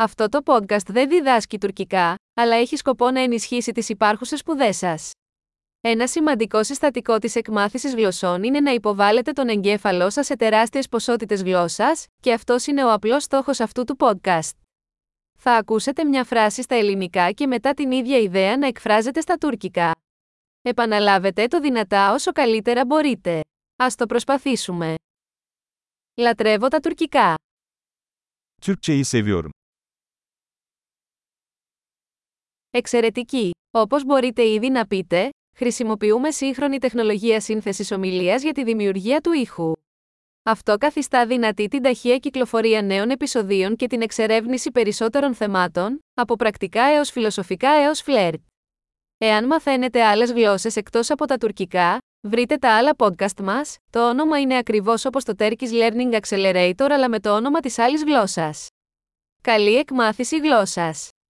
Αυτό το podcast δεν διδάσκει τουρκικά, αλλά έχει σκοπό να ενισχύσει τις υπάρχουσες σπουδές σας. Ένα σημαντικό συστατικό της εκμάθησης γλωσσών είναι να υποβάλλετε τον εγκέφαλό σας σε τεράστιες ποσότητες γλώσσας, και αυτός είναι ο απλός στόχος αυτού του podcast. Θα ακούσετε μια φράση στα ελληνικά και μετά την ίδια ιδέα να εκφράζεται στα τουρκικά. Επαναλάβετε το δυνατά όσο καλύτερα μπορείτε. Ας το προσπαθήσουμε. Λατρεύω τα τουρκικά. Türkçeyi seviyorum. Εξαιρετική! Όπως μπορείτε ήδη να πείτε, χρησιμοποιούμε σύγχρονη τεχνολογία σύνθεσης ομιλίας για τη δημιουργία του ήχου. Αυτό καθιστά δυνατή την ταχεία κυκλοφορία νέων επεισοδίων και την εξερεύνηση περισσότερων θεμάτων, από πρακτικά έως φιλοσοφικά έως φλερτ. Εάν μαθαίνετε άλλες γλώσσες εκτός από τα τουρκικά, βρείτε τα άλλα podcast μας, το όνομα είναι ακριβώς όπως το Turkish Learning Accelerator αλλά με το όνομα της άλλης γλώσσας. Καλή εκμάθηση γλώσσας!